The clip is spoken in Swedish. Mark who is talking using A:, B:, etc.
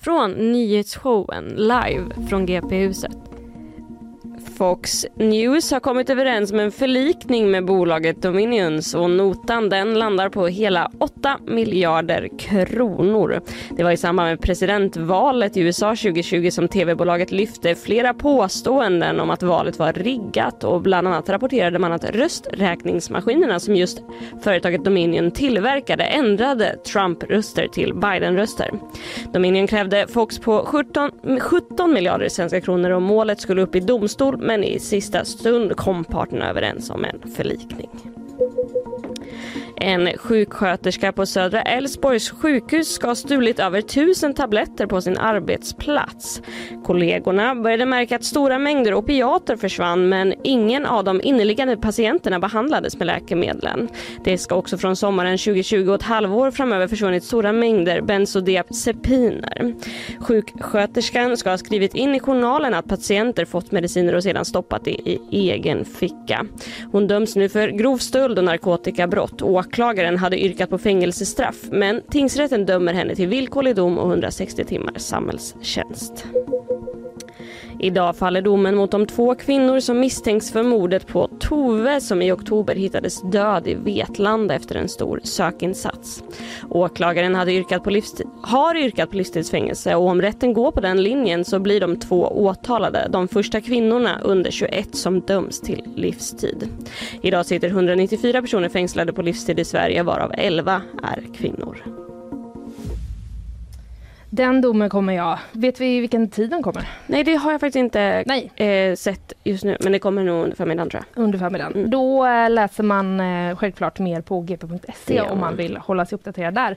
A: från nyhetsshowen live från GP-huset. Fox News har kommit överens om en förlikning med bolaget Dominions och notan den landar på hela 8 miljarder kronor. Det var i samband med presidentvalet i USA 2020 som tv-bolaget lyfte flera påståenden om att valet var riggat och bland annat rapporterade man att rösträkningsmaskinerna som just företaget Dominion tillverkade ändrade Trump-röster till Biden-röster. Dominion krävde Fox på 17, 17 miljarder svenska kronor och målet skulle upp i domstol men i sista stund kom parterna överens om en förlikning. En sjuksköterska på Södra Älvsborgs sjukhus ska ha stulit över tusen tabletter på sin arbetsplats. Kollegorna började märka att stora mängder opiater försvann men ingen av de inneliggande patienterna behandlades med läkemedlen. Det ska också från sommaren 2020 och ett halvår framöver försvunnit stora mängder bensodiazepiner. Sjuksköterskan ska ha skrivit in i journalen att patienter fått mediciner och sedan stoppat det i egen ficka. Hon döms nu för grov stöld och narkotikabrott. Åklagaren hade yrkat på fängelsestraff men tingsrätten dömer henne till villkorlig dom och 160 timmar samhällstjänst. Idag faller domen mot de två kvinnor som misstänks för mordet på Tove som i oktober hittades död i Vetlanda efter en stor sökinsats. Åklagaren hade yrkat på livstid, har yrkat på livstidsfängelse och om rätten går på den linjen så blir de två åtalade, de första kvinnorna under 21 som döms till livstid. Idag sitter 194 personer fängslade på livstid i Sverige varav 11 är kvinnor.
B: Den domen kommer jag. Vet vi vilken tid den kommer?
A: Nej det har jag faktiskt inte eh, sett just nu men det kommer nog under förmiddagen tror jag.
B: Under förmiddagen. Då eh, läser man eh, självklart mer på gp.se
A: Ja.
B: om man vill hålla sig uppdaterad där.